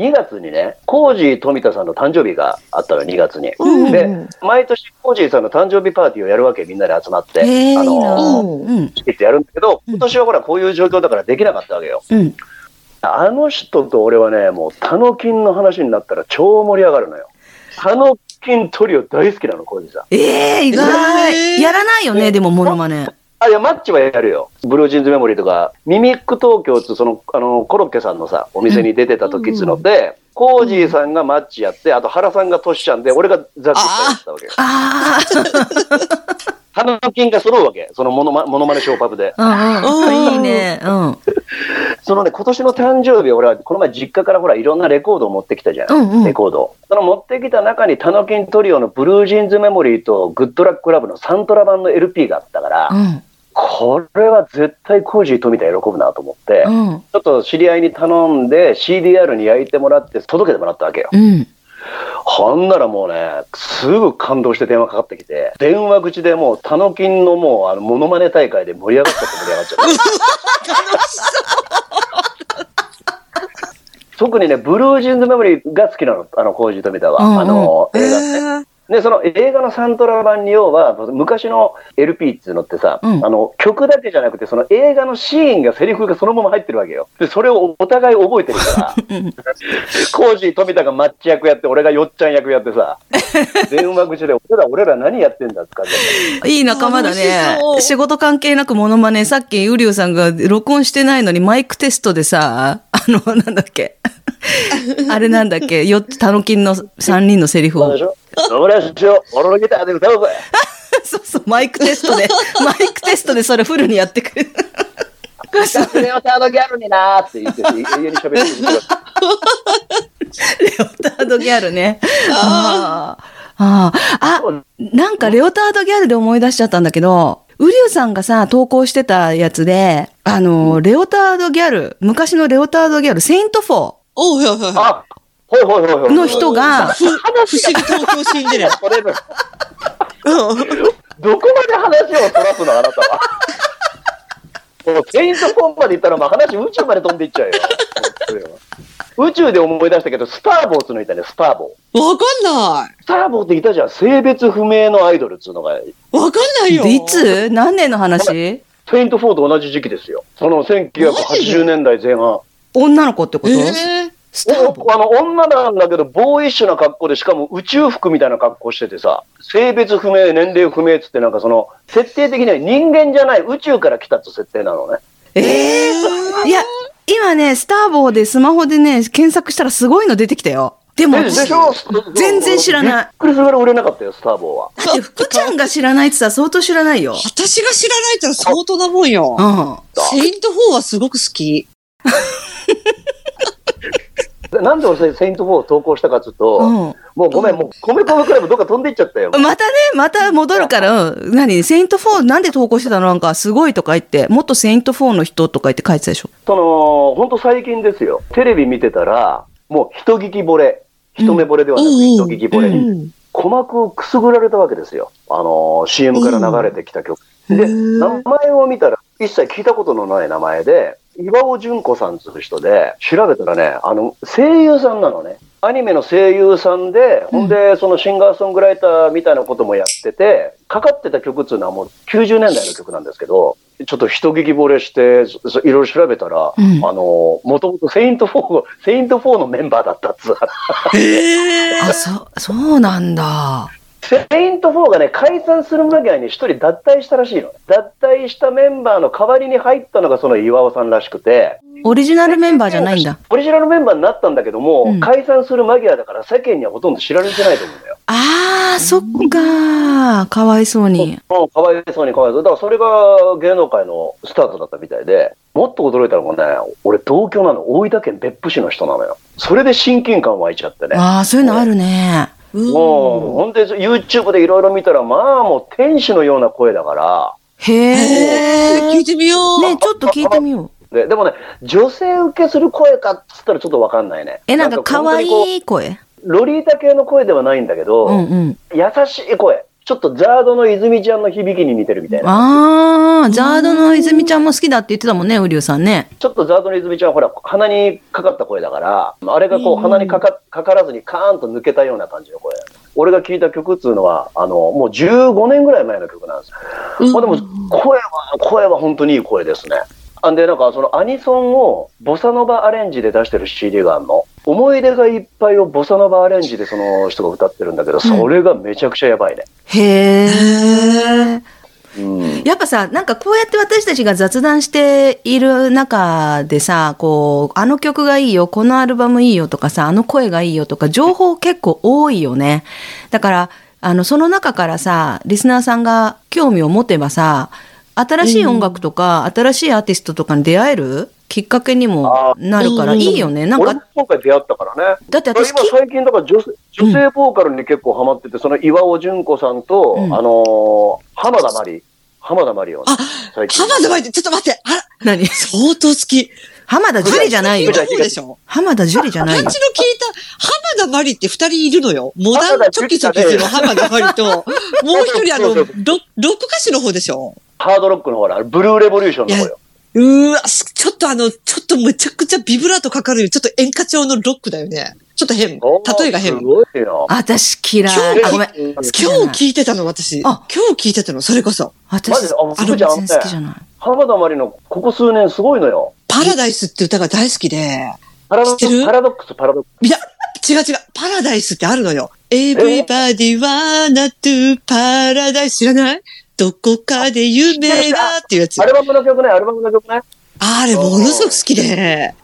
2月にね、コージー富田さんの誕生日があったの、2月に。うんで、毎年コージーさんの誕生日パーティーをやるわけ、みんなで集まって。へーあのいいなうんうん。チケットやるんだけど、今年はほら、こういう状況だからできなかったわけよ。うん。あの人と俺はね、もう、たのきんの話になったら超盛り上がるのよ。たのきんトリオ大好きなの、コージーさん。ええ意外。えーやらないよね、でも、モノマネ。あ、いや、マッチはやるよ。ブルージーンズメモリーとか、ミミック東京って、その、あの、コロッケさんのさ、お店に出てた時っつうので、コージーさんがマッチやって、あと原さんがトシちゃんで、俺がザックッタやってたわけよ。あタノキンが揃うわけ。そのモノマモノマネショーパブで。いいね。うん。そのね、今年の誕生日、俺はこの前実家からほら、いろんなレコードを持ってきたじゃん。うんうんレコードを。その持ってきた中にタノキントリオのブルージーンズメモリーとグッドラックラブのサントラ版の LP があったから、うん。これは絶対コージー富田喜ぶなと思って、うん。ちょっと知り合いに頼んで CDR に焼いてもらって届けてもらったわけよ。うん。ほんならもうね、すぐ感動して電話かかってきて、電話口でもう、タノキンのもう、あの、モノマネ大会で盛り上がっちゃって盛り上がっちゃって。特にね、ブルージーンズメモリーが好きなの、あの、コージー富田は。うんうんあの、え映画ね。ーで、その映画のサントラ版に要は、昔の LP っていうのってさ、うん。あの、曲だけじゃなくて、その映画のシーンが、セリフがそのまま入ってるわけよ。で、それをお互い覚えてるから、コージー富田がマッチ役やって、俺がよっちゃん役やってさ、電話口で、俺ら、俺ら何やってんだっていい仲間だね。仕事関係なくモノマネ、さっきウリュウさんが録音してないのにマイクテストでさ、あの、なんだっけ。あれなんだっけ、よ、タノキンの3人のセリフを野村師匠、俺のギターで歌うぜ。そうそう、マイクテストで、マイクテストでそれフルにやってくる。レオタードギャルになーって言ってて、永遠に喋ってるレオタードギャルね。ああ。ああ。あ、なんかレオタードギャルで思い出しちゃったんだけど、ウリュウさんがさ、投稿してたやつで、あの、レオタードギャル、昔のレオタードギャル、セイント4おうはいはいはい。の人が、ふ不思議東京シンデレラ。それのうんどこまで話をそらすの、あなたは。もう、セインまで行ったら、まあ話宇宙まで飛んでいっちゃうよ。宇宙で思い出したけど、スターボーっつうのいたね、スターボー。わかんない。スターボーっていたじゃん。性別不明のアイドルっつうのが、わかんないよ。いつ？何年の話？セイント4と同じ時期ですよ。その1980年代前半。女の子ってこと、えー？あの女なんだけど、ボーイッシュな格好で、しかも宇宙服みたいな格好しててさ、性別不明、年齢不明っつって、なんかその、設定的には人間じゃない宇宙から来たって設定なのね。ええいや、今ね、スターボーでスマホでね、検索したらすごいの出てきたよ。でも、全然知らないびっくりするぐらい売れなかったよ、スターボーは。だって福ちゃんが知らないって言ったら相当知らないよ。私が知らないってのは相当なもんよう。ん。セイント4はすごく好き。でなんで俺、セイント4を投稿したかっつうと、うんもうごめん、もう、米米クラブどっか飛んでいっちゃったよ。またね、また戻るから、うん何？セイント4なんで投稿してたの？なんかすごいとか言って、もっとセイント4の人とか言って書いてたでしょ？その、本当最近ですよ。テレビ見てたら、もう人聞き惚れ。一目惚れではなく、うん人聞き惚れに。うん鼓膜をくすぐられたわけですよ。あのー CM から流れてきた曲。で、名前を見たら一切聞いたことのない名前で、岩尾純子さんという人で、調べたらね、あの、声優さんなのね。アニメの声優さんで、ほんで、そのシンガーソングライターみたいなこともやってて、かかってた曲っていうのはもう90年代の曲なんですけど、ちょっと人聞き惚れして、いろいろ調べたら、うんあの、もともとセイント4、セイント4のメンバーだったっつう え。あ、そ、そうなんだ。セイント4がね、解散する前に一人脱退したらしいの。脱退したメンバーの代わりに入ったのがその岩尾さんらしくて、オリジナルメンバーじゃないんだ。オリジナルメンバーになったんだけども、うん解散する間際だから世間にはほとんど知られてないと思うんだよ。ああ、そっか。かわいそうに。うん、かわいそうにかわいそう。だからそれが芸能界のスタートだったみたいで、もっと驚いたのがね、俺同居なの、大分県別府市の人なのよ。それで親近感湧いちゃってね。ああ、そういうのあるね。うんもう、ほんで YouTube でいろいろ見たら、まあもう天使のような声だから、へへえ。え。聞いてみよう。ねちょっと聞いてみよう。ででもね、女性受けする声かっつったらちょっとわかんないね。え、なんか可愛い声？うロリータ系の声ではないんだけど、うんうん。優しい声。ちょっとザードの泉ちゃんの響きに似てるみたいな。ああ、ザードの泉ちゃんも好きだって言ってたもんね、ウリュウさんね。ちょっとザードの泉ちゃんはほら、鼻にかかった声だから、あれがこううん鼻にかかかからずにカーンと抜けたような感じの声。俺が聞いた曲っていうのは、あの、もう15年ぐらい前の曲なんですよ。うんまあでも、声は、声は本当にいい声ですね。あんで、なんかそのアニソンをボサノバアレンジで出してる CD があるの。思い出がいっぱいをボサノバアレンジでその人が歌ってるんだけど、それがめちゃくちゃやばいね。へえ。うん。やっぱさ、なんかこうやって私たちが雑談している中でさ、こう、あの曲がいいよ、このアルバムいいよとかさ、あの声がいいよとか、情報結構多いよね。だから、あの、その中からさ、リスナーさんが興味を持てばさ、新しい音楽とか、新しいアーティストとかに出会えるきっかけにもなるからうんいいよね。なんか、今回出会ったからね。だって私今最近だから女性女性ボーカルに結構ハマってて、その岩尾純子さんと、うんあのー浜田真理。浜田真理をね、あ、最近。浜田真理ちょっと待って。あら、何？相当好き。浜田樹里じゃないよ浜田樹里じゃないよパンチ。の効いた浜田真理って二人いるのよ。モダンチョキチョキする浜田真理と、もう一人あの、ロック歌手の方でしょ。ハードロックの方だ、ブルーレボリューションの方よ。うーわ、すちょっとあの、ちょっとめちゃくちゃビブラートかかる、ちょっと演歌調のロックだよね。ちょっと変。例えが変。すごいよ。私嫌い。今日あ、ごめん。今日聞いてたの、私。あ今日聞いてたの、それこそ。私、あ全僕じゃあ然好きじゃない。浜田真理のここ数年すごいのよ。パラダイスって歌が大好きで。パラてるクス、パラドックス、パラドックいや、違う違う。パラダイスってあるのよ。Everybody wanna do paradise 知らない？どこかで夢がっていうやつス。ア。ルバムの曲ね、アルバムの曲ね。あれ、ものすごく好きで。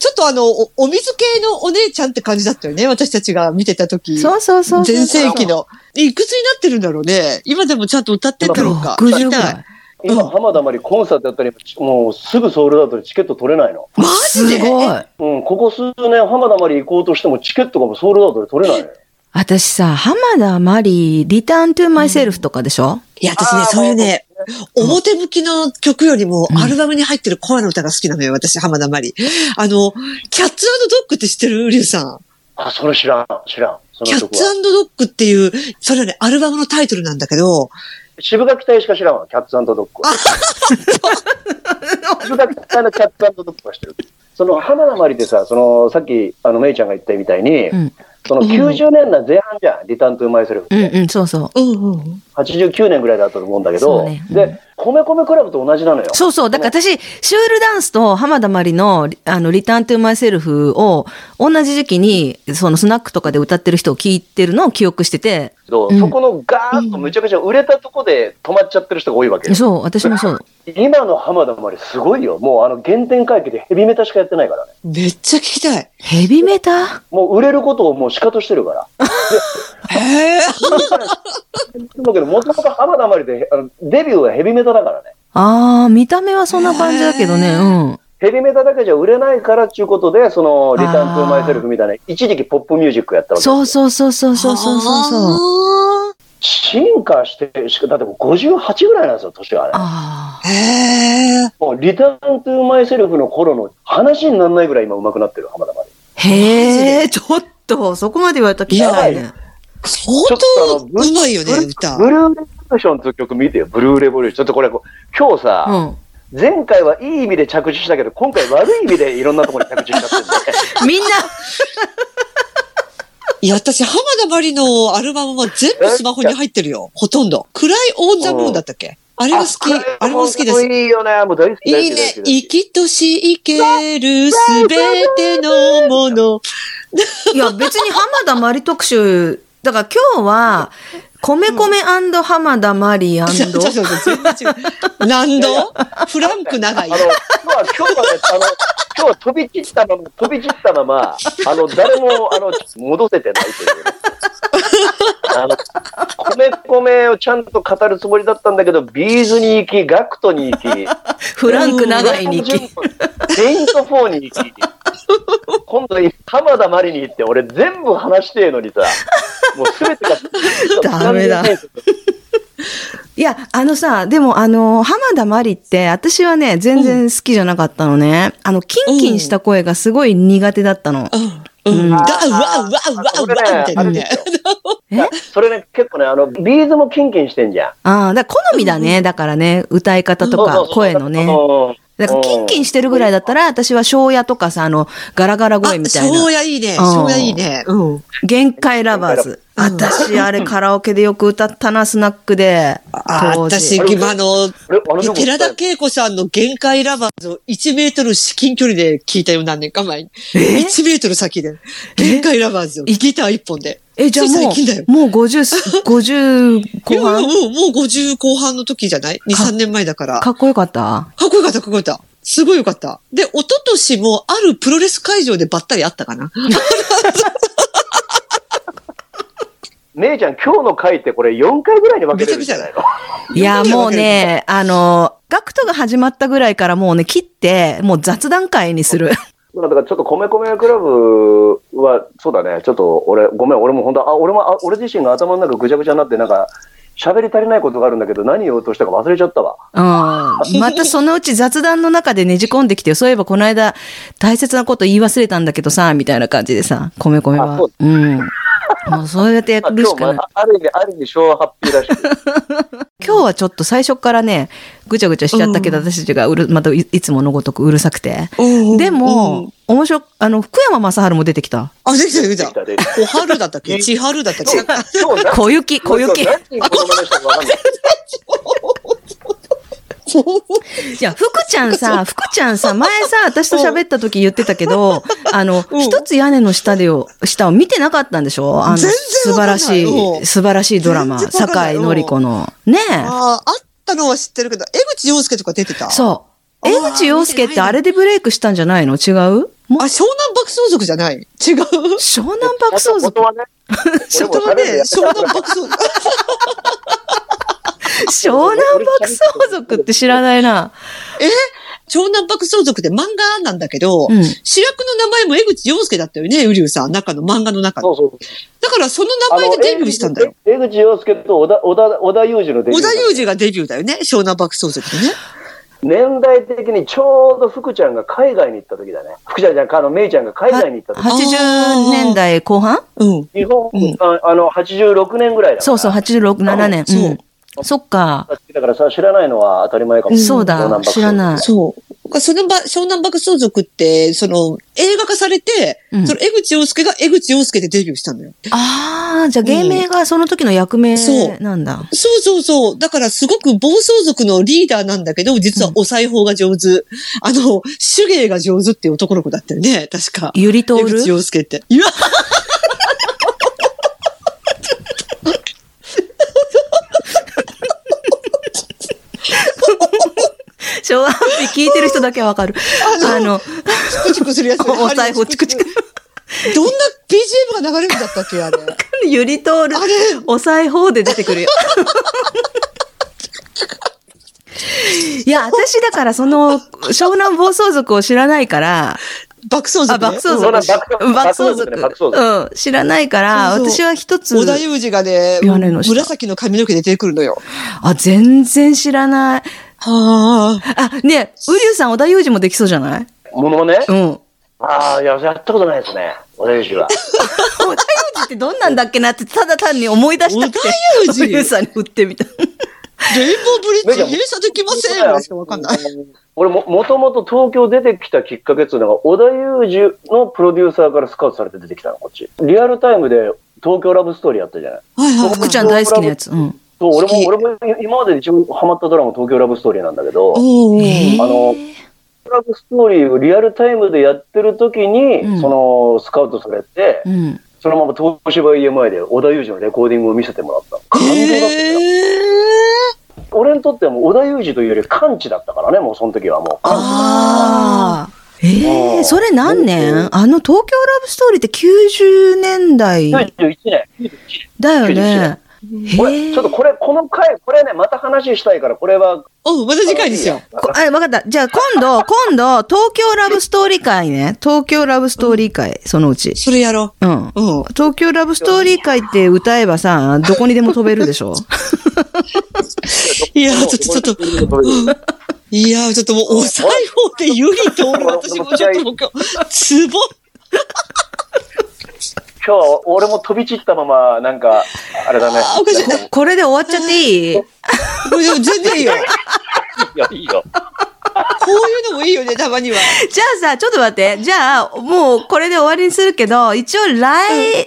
ちょっとあの、おお水系のお姉ちゃんって感じだったよね。私たちが見てた時。そうそうそうそう。全盛期の。いくつになってるんだろうね？今でもちゃんと歌ってんだろうか。60聞きたいぐらい。今、うん浜田真理コンサートやったり、もうすぐソールドアウトでチケット取れないの。マすジでごい。うん、ここ数年浜田真理行こうとしてもチケットがもうソールドアウトで取れない。私さ、浜田マリー、リターントゥマイセルフとかでしょ、いや、私ねそういうね、表向きの曲よりもう、んアルバムに入ってるコアの歌が好きなのよ、私、浜田まり。あの、キャッツドッグって知ってる？リュウさん。あ、それ知らん、知らん。そキャッ。ツドッグっていう、それはね、アルバムのタイトルなんだけど、渋垣隊しか知らんわ、キャッツドッグは。渋垣隊のキャッツドッグは知ってる。その浜田真理ってさ、そのさっきあのメイちゃんが言ったみたいに、うん。その90年代前半じゃん、リターントゥーマイセルフって。うんうん、そうそう。うんうん。89年ぐらいだったと思うんだけど、そうねうんで、米米クラブと同じなのよ。そうそう。だから私、シュールダンスと浜田まりの、あの、リターントゥマイセルフを、同じ時期に、そのスナックとかで歌ってる人を聞いてるのを記憶してて、うんそこのガーッとめちゃくちゃ売れたとこで止まっちゃってる人が多いわけよ。そう、私もそう。今の浜田真理すごいよ。もうあの原点回帰でヘビメタしかやってないからね。めっちゃ聞きたい。ヘビメタ？もう売れることをもう仕方してるから。へえ。だけど、もともと浜田真理であのデビューはヘビメタだからね。ああ、見た目はそんな感じだけどね、へうん。ヘビメタだけじゃ売れないからっていうことで、その、リターントゥーマイセルフみたいな、一時期ポップミュージックやったわけそうそうそうそうそうそうそう。進化して、しか、だって58ぐらいなんですよ、年はね。へえ。リターントゥーマイセルフの頃の話にならないぐらい今上手くなってる、浜田まで。へえ、ちょっと、そこまで言われた気がないね。相当、うまいよね、歌。ブルーレボリューションの曲見てよ、ブルーレボリューション。ちょっとこれ、今日さ、うん前回はいい意味で着地したけど、今回悪い意味でいろんなところに着地しちゃってるんで。みんな、いや、私、浜田まりのアルバムは全部スマホに入ってるよ。ほとんど。クライオンザムーンだったっけ？あれが好き。あれも好きです。いいよね、もう大好き大いいね。生きとし生けるすべてのもの。いや、別に浜田まり特集、だから今日は、米米浜田マリー 何度？フランク長い。今日は、今日はね、あの、今日は飛び散ったまま、飛び散ったまま、あの、誰も、あの、戻せてないというね。あの、米米をちゃんと語るつもりだったんだけど、ビーズに行き、ガクトに行き、フランク長いに行き。ペイント4に行き、今度、浜田まりに行って、俺全部話してえのにさ、もうすべてが、ダメだ いや、あのさ、でもあの、浜田まりって、私はね、全然好きじゃなかったのね。あの、キンキンした声がすごい苦手だったの。うん。うん。うんだ、うわ、うわ、うわ、うわ、みたいなね。それね、結構ね、あの、ビーズもキンキンしてんじゃん。ああ、だ好みだね。だからね、歌い方とかそうそうそう声のね。うんだからキンキンしてるぐらいだったら、私は庄屋とかさ、あの、ガラガラ声みたいなそう。やいいね。うんそうやいいね。うん。限界ラバーズ。うん私、あれカラオケでよく歌ったな、スナックで。あ、私、今の、あの曲寺田恵子さんの限界ラバーズを1メートル至近距離で聞いたよ、何年か前に。1メートル先で。限界ラバーズをギター1本で。え、じゃあも最近だよう、もう50、50後半？もう、もう50後半の時じゃない ?2、3年前だから。かっこよかった？こよかった、かっこよかった。すごいよかった。で、一昨年もあるプロレス会場でばったり会ったかな。めいちゃん、今日の回ってこれ4回ぐらいに分けれるんじゃないの？いや、もうね、あの、ガクトが始まったぐらいからもうね、切って、もう雑談会にする。だからちょっと米米クラブは、そうだね、ちょっと俺、ごめん、俺も本当、あ、俺も、あ俺自身が頭の中ぐちゃぐちゃになって、なんか、喋り足りないことがあるんだけど、何言おうとしたか忘れちゃったわ。うん。またそのうち雑談の中でねじ込んできてよ。そういえばこの間、大切なこと言い忘れたんだけどさ、みたいな感じでさ、米米はあそう。うん。もうそうやってやまあ、るしかない今日も。ある意味、ある意味、昭和ハッピーらしく。今日はちょっと最初からね、ぐちゃぐちゃしちゃったけど、私たちがうる、またいいつものごとくうるさくて。でも、面白、あの、福山雅治も出てきた。あ、できた、できた。できたで小春だったっけ？千春だったっけ？小雪、小雪。い何人 い。や、福ちゃんさ、福ちゃんさ、前さ、私と喋った時言ってたけど、あの、うん一つ屋根の下でよ、下を見てなかったんでしょ？あの、全然素晴らしい、うん素晴らしいドラマ、坂井のり子の。ねえ。ああ、あったのは知ってるけど、江口洋介とか出てた？そう。江口洋介ってあれでブレイクしたんじゃないの？違う？もあ、湘南爆走族じゃない？違う？湘南爆走族元。はね、湘南爆走族。湘南爆走族って知らないな。湘南爆走族って漫画なんだけど、うん。主役の名前も江口洋介だったよね、ウリュウさん。中の漫画の中の。そうそう。だからその名前でデビューしたんだよ。江口洋介と小田、小田、小田裕二のデビュー。小田裕二がデビューだよね、湘南爆走族でね。年代的にちょうど福ちゃんが海外に行った時だね。福ちゃんじゃん、あの、めいちゃんが海外に行った時。80年代後半？うん。日本、うんああの、86年ぐらいだ。そうそう、86、7年。そううん。そっか。だからさ、知らないのは当たり前かも。そうだ、知らい。ない。そう。そのば、湘南爆走族って、その、映画化されて、うんその江口洋介が江口洋介でデビューしたんだよ。ああ、じゃあ芸名がその時の役名そうなんだ。そうそうそう。だからすごく暴走族のリーダーなんだけど、実はお裁縫が上手。あの、手芸が上手っていう男の子だったよね、確か。ゆりと江口る洋介って。いや、昭和ハッピー聞いてる人だけはわかる。あの、チクチクするやつ。お裁縫チクチク。どんな BGM が流れるんだったっけ、あれ。ゆりとるあれ、お裁縫で出てくるよ。いや、私だからその、湘南暴走族を知らないから、あ、爆走族、ね。爆走族。爆爆走族。うん、知らないから、そうそう私は一つ、小田裕二がね紫の髪の毛で出てくるのよ。あ、全然知らない。はあ。あ、ねウリュウさん、小田裕二もできそうじゃない？ものね？うん。ああ、いや、やったことないですね。小田裕二は。小田裕二ってどんなんだっけなって、ただ単に思い出したくて。小田裕二ウリュウさんに振ってみた。レインボーブリッジ閉鎖できませんぐらいしかわかんない。俺も、もともと東京出てきたきっかけっていうのが、小田裕二のプロデューサーからスカウトされて出てきたの、こっち。リアルタイムで東京ラブストーリーやったじゃない。はいはい福ちゃん大好きなやつ。うん。そう、俺も、俺も今までで一番ハマったドラマ東京ラブストーリーなんだけど、あのラブストーリーをリアルタイムでやってる時に、うんその、スカウトされて、うん。そのまま東芝 EMI で小田裕二のレコーディングを見せてもらった。感動だった俺にとってはもう小田裕二というより完治だったからね、もうその時はもう。ああ。ええうんそれ何年？あの東京ラブストーリーって90年代91年。だよね。これ、ちょっとこれ、この回、これね、また話したいから、これは。おまた次回ですよ。こあ、わかった。じゃあ今度、今度、東京ラブストーリー会ね。東京ラブストーリー会、そのうち。それやろうん。う。うん。東京ラブストーリー会って歌えばさ、どこにでも飛べるでしょ？いや、ちょっと、ちょっと、いや、ちょっともう、お裁縫でユリとおる私もちょっともう今日、ツボ。今日は俺も飛び散ったまま、なんか、あれだね。ここれで終わっちゃっていい？全然いいよ。いや、いいよ。こういうのもいいよね、たまには。じゃあさ、ちょっと待って。じゃあ、もうこれで終わりにするけど、一応来、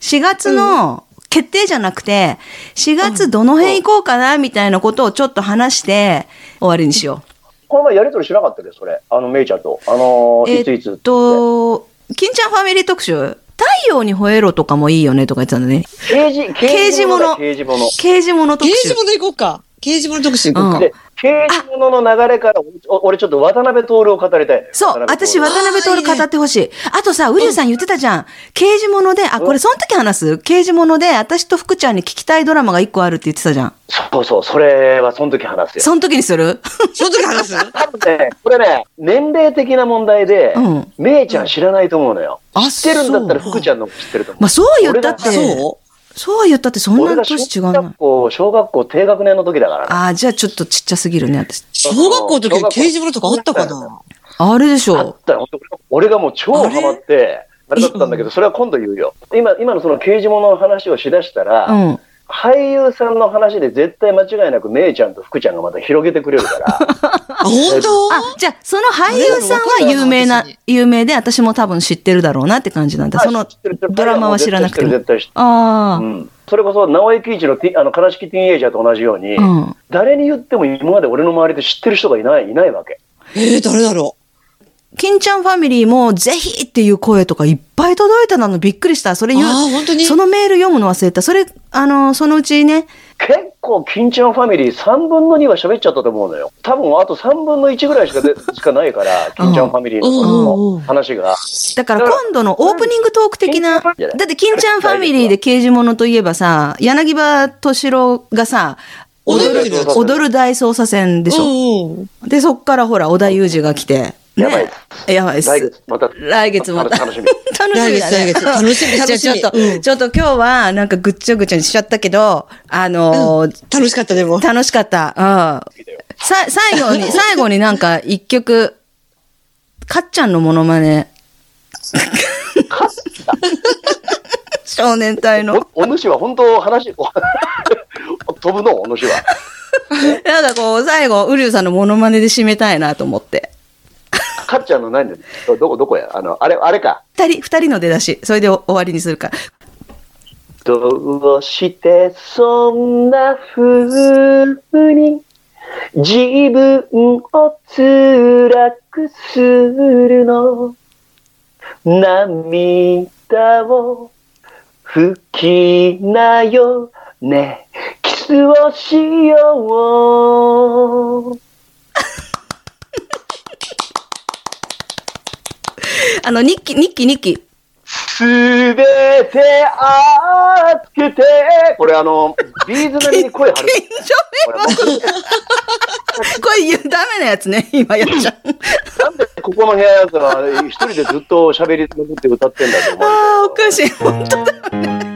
4月の決定じゃなくて、4月どの辺行こうかな、みたいなことをちょっと話して、終わりにしよこの前やりとりしなかったで、それ。あの、めいちゃん。と。あのう。ー、いついつえっと、金ちゃん。ファミリー特集、太陽に吠えろとかもいいよねとか言ってたんだね。刑事、刑事刑事物。刑事物特集。刑事物行こうか。刑事物特集行こうか。うんで、刑事物の流れから、お俺ちょっと渡辺徹を語りたい。そう、私、渡辺徹語ってほしい。あとさ、ウリュウさん言ってたじゃん。刑事物で、あ、これその時話す？刑事物で、私と福ちゃんに聞きたいドラマが一個あるって言ってたじゃん。そうそう、それはその時話すよ。その時にする？その時話す？多分ね、これね、年齢的な問題で、うんめいちゃん知らないと思うのよ。あ知ってるんだったら福ちゃんのも知ってると思う。まあ、そう言ったって。そそう言ったってそんな年違うな学。校、小学校低学年の時だからね。ああ、じゃあちょっとちっちゃすぎるね、私。う小学校の時に刑事物とかあったかな？あれでしあょったよ。俺がもう超ハマって、あれだったんだけど、それは今度言うよ。今、今のその刑事物の話をしだしたら、うん。俳優さんの話で絶対間違いなく、めいちゃんと福ちゃんがまた広げてくれるから、あ、本当？あ、じゃあ、その俳優さんは有名な有名で、私も多分知ってるだろうなって感じなんだ。そのドラマは知らなくても。絶対知ってる。あうんそれこそ、直江喜一のティあの悲しきティーンエイジャーと同じように、あ。うん。誰に言っても今まで俺の周りで知ってる人がいない、いないわけ。えー、誰だろ金ちゃんファミリーもぜひっていう声とかいっぱい届いたのびっくりした。それ言う。あー本当に？そのメール読むの忘れた。それ、あの、そのうちね、結構、金ちゃんファミリー3分の2は喋っちゃったと思うのよ。多分、あと3分の1ぐらいしかでしかないから、金ちゃんファミリーの話が。だから今度のオープニングトーク的な、だうんって金ちゃんファミリーで刑事物といえばさ、柳葉敏郎がさ、踊る踊る、大捜査線でしょ。で、そっからほら、織田裕二が来て。やばいね。やばいっす。来月、また。来月また。楽しみ。楽しみだね。来月来月楽しみ楽しみちょっと、うんちょっと今日はなんかぐっちゃぐちゃにしちゃったけど、あのー楽しかったでも。楽しかった。うん。さ、最後に、最後になんか一曲、かっちゃんのモノマネ。少年隊の。おお主は本当話、お 飛ぶの、お主は。なんかこう、最後、ウリュウさんのモノマネで締めたいなと思って。かっちゃんの何で、どどこ、どこや？あの、あれ、あれか。二人、二人の出だし。それで終わりにするから。どうしてそんな風に自分を辛くするの？涙を拭きなよねキスをしよう あの、日記、日記、日記。すべて熱くてこれあの、ビーズなりに声張る。これダメなやつね、今やっちゃう。なんでここの部屋から一人でずっと喋りまくって歌ってんだと思う。ああ、おかしい。本当だ。